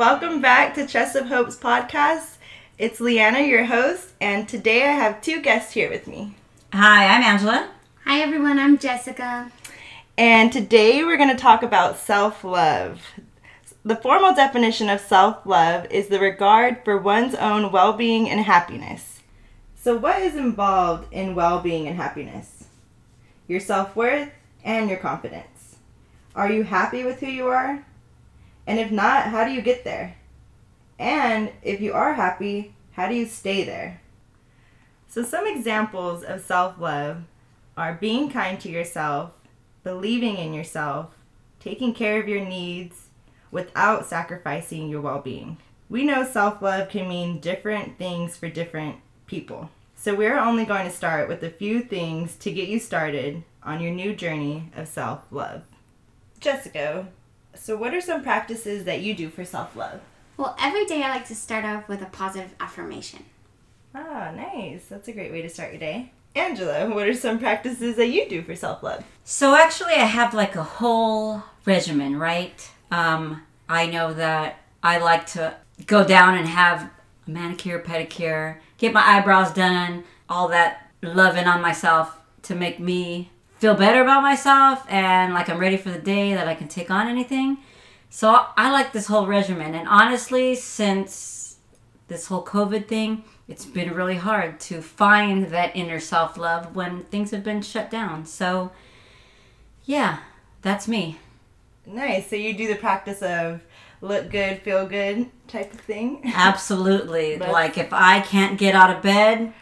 Welcome back to Chest of Hope's podcast. It's Leanna, your host, and today I have two guests here with me. Hi, I'm Angela. Hi everyone, I'm Jessica. And today we're going to talk about self love. The formal definition of self love is the regard for one's own well being and happiness. So, what is involved in well being and happiness? Your self worth and your confidence. Are you happy with who you are? And if not, how do you get there? And if you are happy, how do you stay there? So, some examples of self love are being kind to yourself, believing in yourself, taking care of your needs without sacrificing your well being. We know self love can mean different things for different people. So, we're only going to start with a few things to get you started on your new journey of self love. Jessica, so what are some practices that you do for self love? Well, every day I like to start off with a positive affirmation. Ah, nice. That's a great way to start your day. Angela, what are some practices that you do for self love? So actually, I have like a whole regimen, right? Um, I know that I like to go down and have a manicure, pedicure, get my eyebrows done, all that loving on myself to make me feel better about myself and like I'm ready for the day that I can take on anything. So I like this whole regimen. And honestly, since this whole COVID thing, it's been really hard to find that inner self love when things have been shut down. So, yeah, that's me. Nice. So you do the practice of look good, feel good type of thing? Absolutely. like if I can't get out of bed,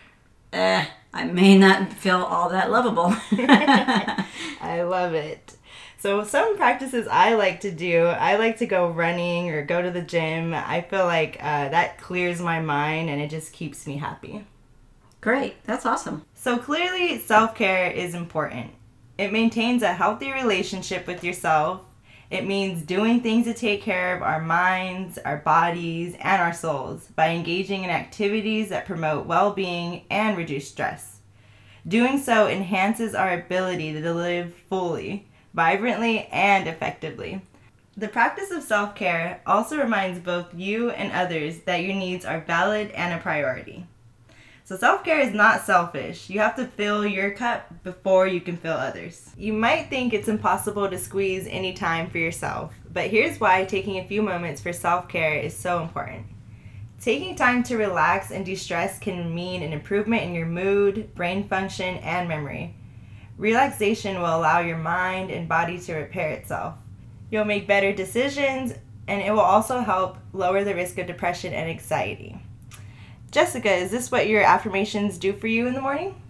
eh, I may not feel all that lovable. I love it. So some practices I like to do, I like to go running or go to the gym. I feel like uh, that clears my mind and it just keeps me happy. Great, that's awesome. So clearly, self care is important. It maintains a healthy relationship with yourself. It means doing things to take care of our minds, our bodies, and our souls by engaging in activities that promote well being and reduce stress. Doing so enhances our ability to live fully vibrantly, and effectively. The practice of self care also reminds both you and others that your needs are valid and a priority. So, self care is not selfish. You have to fill your cup before you can fill others. You might think it's impossible to squeeze any time for yourself, but here's why taking a few moments for self care is so important. Taking time to relax and de stress can mean an improvement in your mood, brain function, and memory. Relaxation will allow your mind and body to repair itself. You'll make better decisions, and it will also help lower the risk of depression and anxiety. Jessica, is this what your affirmations do for you in the morning?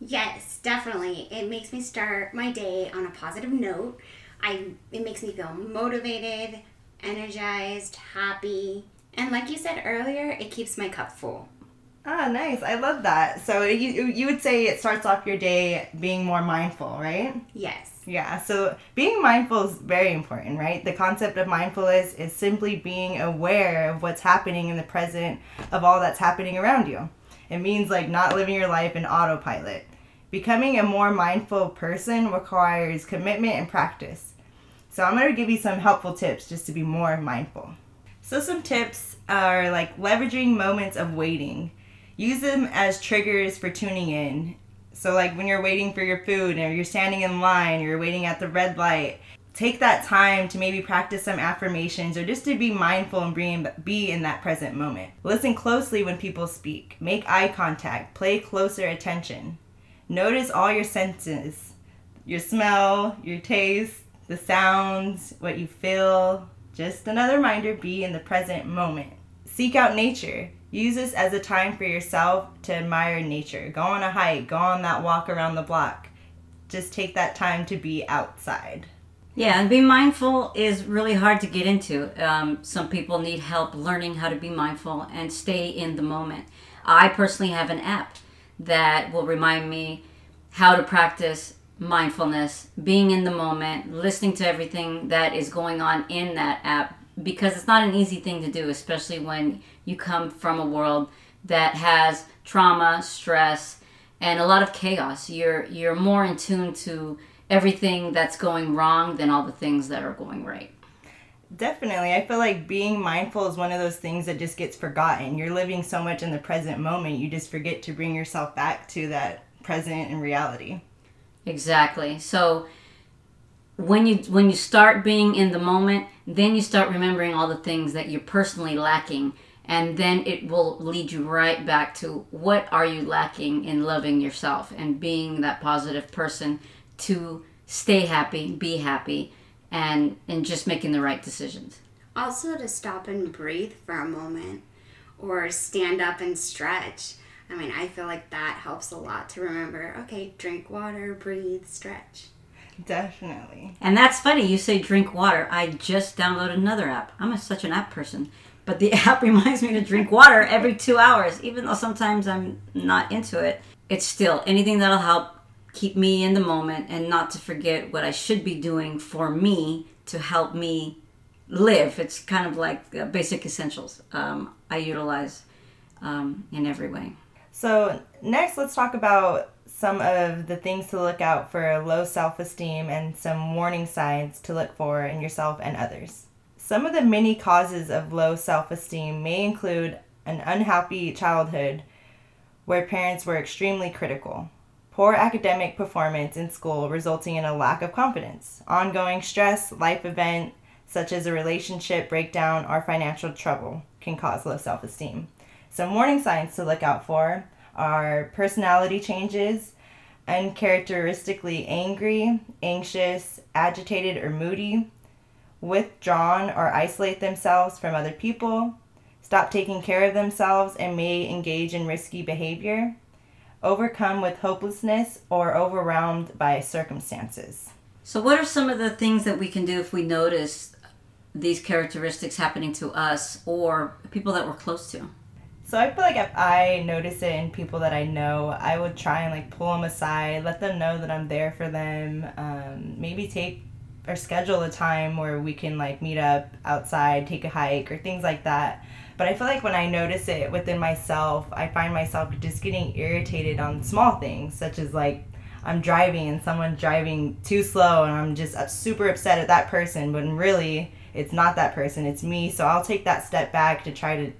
Yes, definitely. It makes me start my day on a positive note. I it makes me feel motivated, energized, happy, and like you said earlier, it keeps my cup full. Ah, nice. I love that. So you you would say it starts off your day being more mindful, right? Yes. Yeah. So being mindful is very important, right? The concept of mindfulness is simply being aware of what's happening in the present of all that's happening around you. It means like not living your life in autopilot. Becoming a more mindful person requires commitment and practice. So I'm going to give you some helpful tips just to be more mindful. So some tips are like leveraging moments of waiting use them as triggers for tuning in. So, like when you're waiting for your food or you're standing in line you're waiting at the red light, take that time to maybe practice some affirmations or just to be mindful and be, be in that present moment. Listen closely when people speak. Make eye contact. Pay closer attention. Notice all your senses your smell, your taste, the sounds, what you feel. Just another reminder be in the present moment. Seek out nature. Use this as a time for yourself to admire nature. Go on a hike, go on that walk around the block. Just take that time to be outside. Yeah, and being mindful is really hard to get into. Um, some people need help learning how to be mindful and stay in the moment. I personally have an app that will remind me how to practice mindfulness, being in the moment, listening to everything that is going on in that app because it's not an easy thing to do, especially when you come from a world that has trauma, stress, and a lot of chaos. You're you're more in tune to everything that's going wrong than all the things that are going right. Definitely. I feel like being mindful is one of those things that just gets forgotten. You're living so much in the present moment, you just forget to bring yourself back to that present and reality. Exactly. So when you when you start being in the moment, then you start remembering all the things that you're personally lacking and then it will lead you right back to what are you lacking in loving yourself and being that positive person to stay happy, be happy and and just making the right decisions. Also to stop and breathe for a moment or stand up and stretch. I mean, I feel like that helps a lot to remember, okay, drink water, breathe, stretch. Definitely. And that's funny. You say drink water. I just downloaded another app. I'm a, such an app person. But the app reminds me to drink water every two hours, even though sometimes I'm not into it. It's still anything that'll help keep me in the moment and not to forget what I should be doing for me to help me live. It's kind of like basic essentials um, I utilize um, in every way. So, next, let's talk about some of the things to look out for low self esteem and some warning signs to look for in yourself and others. Some of the many causes of low self esteem may include an unhappy childhood where parents were extremely critical, poor academic performance in school resulting in a lack of confidence, ongoing stress, life event such as a relationship breakdown or financial trouble can cause low self esteem. Some warning signs to look out for are personality changes, uncharacteristically angry, anxious, agitated, or moody, withdrawn or isolate themselves from other people, stop taking care of themselves and may engage in risky behavior, overcome with hopelessness or overwhelmed by circumstances. So, what are some of the things that we can do if we notice these characteristics happening to us or people that we're close to? So I feel like if I notice it in people that I know, I would try and like pull them aside, let them know that I'm there for them. Um, maybe take or schedule a time where we can like meet up outside, take a hike, or things like that. But I feel like when I notice it within myself, I find myself just getting irritated on small things, such as like I'm driving and someone's driving too slow, and I'm just super upset at that person, but really it's not that person, it's me. So I'll take that step back to try to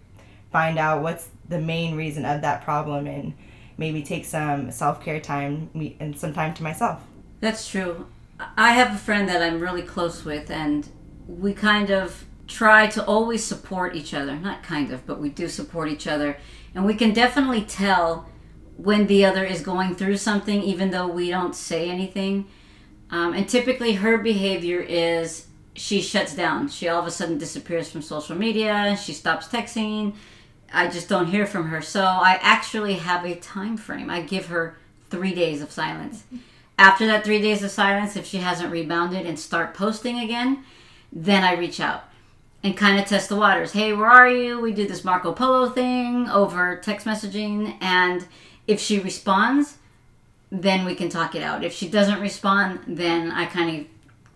find out what's the main reason of that problem and maybe take some self care time and some time to myself. That's true. I have a friend that I'm really close with, and we kind of try to always support each other. Not kind of, but we do support each other. And we can definitely tell when the other is going through something, even though we don't say anything. Um, and typically, her behavior is she shuts down. She all of a sudden disappears from social media. She stops texting. I just don't hear from her. So I actually have a time frame. I give her three days of silence. After that three days of silence, if she hasn't rebounded and start posting again, then I reach out and kind of test the waters. Hey, where are you? We do this Marco Polo thing over text messaging. And if she responds, then we can talk it out. If she doesn't respond, then I kind of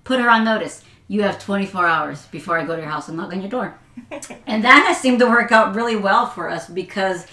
put her on notice. You have 24 hours before I go to your house and knock on your door. And that has seemed to work out really well for us because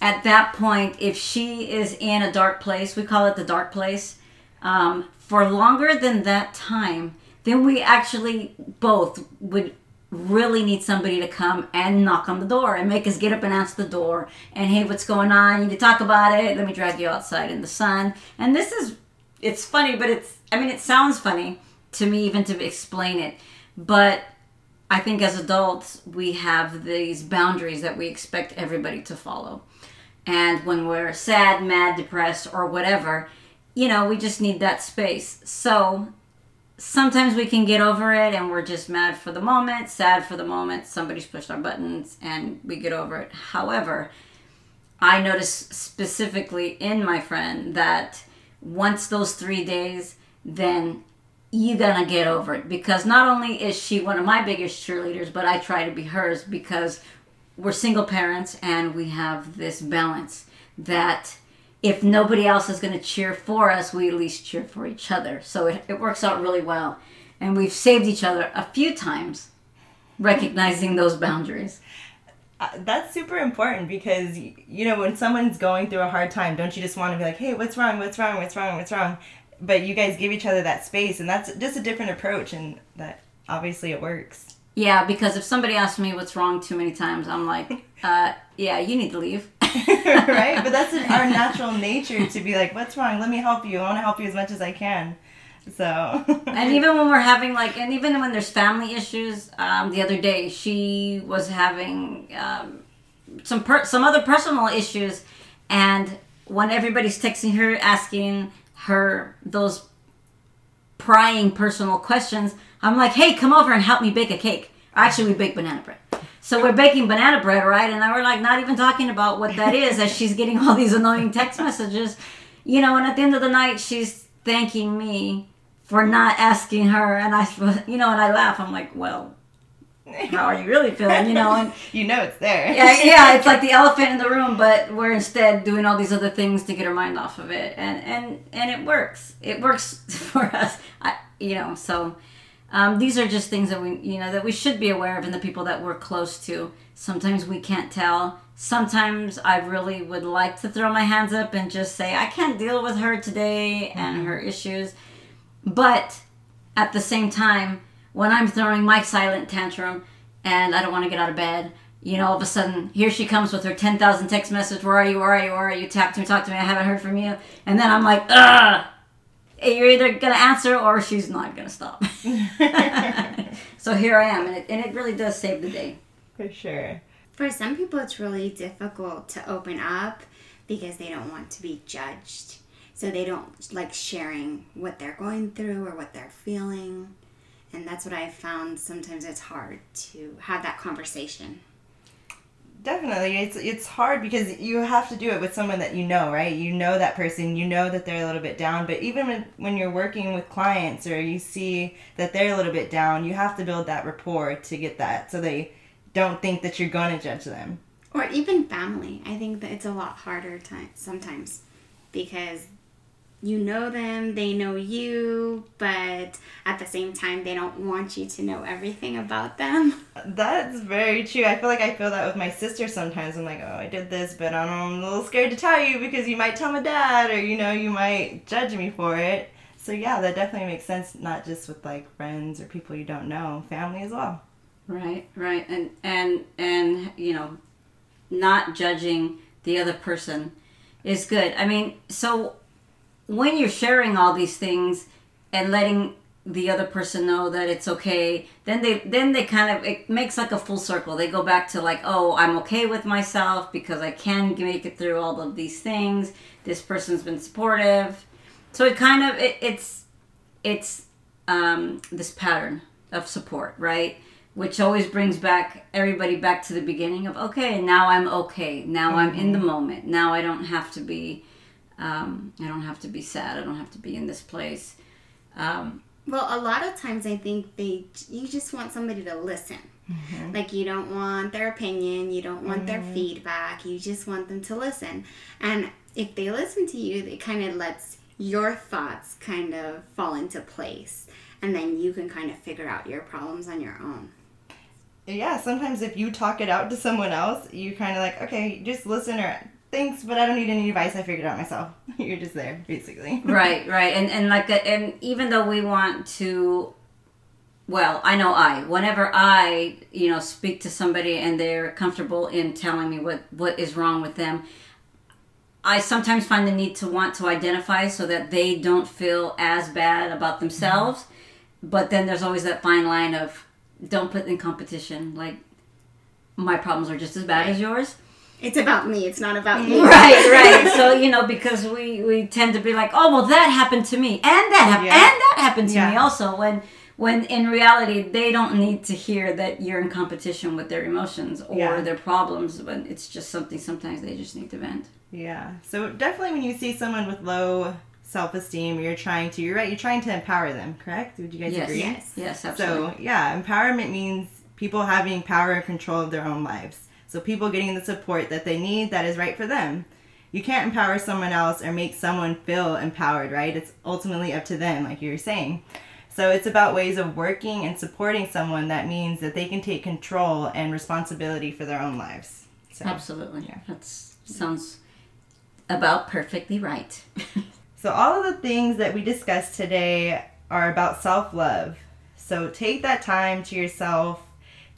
at that point, if she is in a dark place, we call it the dark place, um, for longer than that time, then we actually both would really need somebody to come and knock on the door and make us get up and answer the door and hey what's going on? You need to talk about it. Let me drag you outside in the sun. And this is it's funny but it's i mean it sounds funny to me even to explain it but i think as adults we have these boundaries that we expect everybody to follow and when we're sad mad depressed or whatever you know, we just need that space. So sometimes we can get over it and we're just mad for the moment, sad for the moment. Somebody's pushed our buttons and we get over it. However, I notice specifically in my friend that once those three days, then you gonna get over it because not only is she one of my biggest cheerleaders, but I try to be hers because we're single parents and we have this balance that if nobody else is to cheer for us, we at least cheer for each other. So it, it works out really well. And we've saved each other a few times recognizing those boundaries. Uh, that's super important because you know when someone's going through a hard time don't you just want to be like hey what's wrong what's wrong what's wrong what's wrong but you guys give each other that space and that's just a different approach and that obviously it works Yeah, because if somebody asks me what's wrong too many times, I'm like, uh, yeah, you need to leave. right? But that's our natural nature to be like, what's wrong? Let me help you. I want to help you as much as I can. So. and even when we're having like, and even when there's family issues, um, the other day she was having um, some per- some other personal issues, and when everybody's texting her asking her those prying personal questions, I'm like, hey, come over and help me bake a cake. Actually, we bake banana bread. So we're baking banana bread, right? And we're like not even talking about what that is as she's getting all these annoying text messages. You know, and at the end of the night, she's thanking me for not asking her. And I, you know, and I laugh. I'm like, well, how are you really feeling? You know, and you know it's there. yeah, yeah, it's like the elephant in the room, but we're instead doing all these other things to get our mind off of it, and and and it works. It works for us. I, you know, so um, these are just things that we, you know, that we should be aware of in the people that we're close to. Sometimes we can't tell. Sometimes I really would like to throw my hands up and just say, I can't deal with her today and her issues. But at the same time, when I'm throwing my silent tantrum and I don't want to get out of bed, you know, all of a sudden, here she comes with her 10,000 text message, where are you, where are you, where are you, tap to me, talk to me, I haven't heard from you. And then I'm like, ugh, you're either going to answer or she's not going to stop. so here I am, and it, and it really does save the day. For sure. For some people, it's really difficult to open up because they don't want to be judged. So they don't like sharing what they're going through or what they're feeling. And that's what I found sometimes it's hard to have that conversation. Definitely. It's it's hard because you have to do it with someone that you know, right? You know that person, you know that they're a little bit down, but even when, when you're working with clients or you see that they're a little bit down, you have to build that rapport to get that so they don't think that you're going to judge them. Or even family. I think that it's a lot harder time sometimes because you know them, they know you, but at the same time, they don't want you to know everything about them. That's very true. I feel like I feel that with my sister sometimes. I'm like, oh, I did this, but I'm a little scared to tell you because you might tell my dad or, you know, you might judge me for it. So, yeah, that definitely makes sense, not just with like friends or people you don't know, family as well. Right, right. And, and, and, you know, not judging the other person is good. I mean, so when you're sharing all these things and letting the other person know that it's okay then they then they kind of it makes like a full circle. They go back to like oh i'm okay with myself because i can make it through all of these things. This person's been supportive. So it kind of it, it's it's um, this pattern of support right? Which always brings back everybody back to the beginning of okay now i'm okay. Now mm-hmm. i'm in the moment. Now i don't have to be um, I don't have to be sad. I don't have to be in this place. Um, well, a lot of times I think they you just want somebody to listen. Mm-hmm. Like you don't want their opinion, you don't want mm-hmm. their feedback. You just want them to listen. And if they listen to you, it kind of lets your thoughts kind of fall into place, and then you can kind of figure out your problems on your own. Yeah, sometimes if you talk it out to someone else, you kind of like, okay, just listen or thanks, but I don't need any advice. I figured it out myself. You're just there, basically. right, right, and and like, and even though we want to, well, I know I. Whenever I, you know, speak to somebody and they're comfortable in telling me what what is wrong with them. I sometimes find the need to want to identify so that they don't feel as bad about themselves. Mm-hmm. But then there's always that fine line of don't put in competition. Like my problems are just as bad as yours it's about me. It's not about me. Right, right. so you know, because we we tend to be like, oh well, that happened to me, and that happened, yeah. and that happened to yeah. me also. When when in reality, they don't need to hear that you're in competition with their emotions or yeah. their problems. But it's just something. Sometimes they just need to vent. Yeah. So definitely, when you see someone with low self-esteem you're trying to you're right you're trying to empower them correct would you guys yes. agree yes yes absolutely. so yeah empowerment means people having power and control of their own lives so people getting the support that they need that is right for them. You can't empower someone else or make someone feel empowered, right? It's ultimately up to them, like you were saying. So it's about ways of working and supporting someone that means that they can take control and responsibility for their own lives. So, Absolutely. Yeah. That sounds about perfectly right. so all of the things that we discussed today are about self-love. So take that time to yourself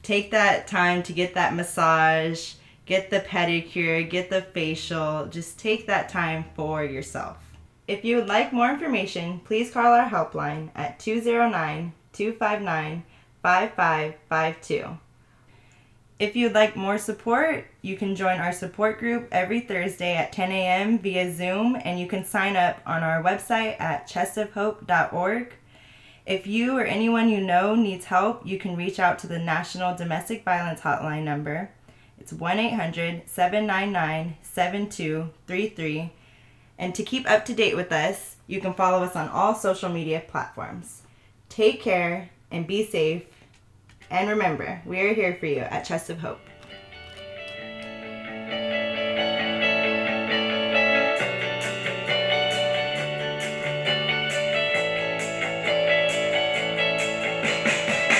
take that time to get that massage, get the pedicure, get the facial. Just take that time for yourself. If you would like more information, please call our helpline at 209 259 5552. If you'd like more support, you can join our support group every Thursday at 10 a.m. via Zoom, and you can sign up on our website at chestofhope.org. If you or anyone you know needs help, you can reach out to the National Domestic Violence Hotline number. It's 1 800 799 7233. And to keep up to date with us, you can follow us on all social media platforms. Take care and be safe and remember, we are here for you at Chest of Hope.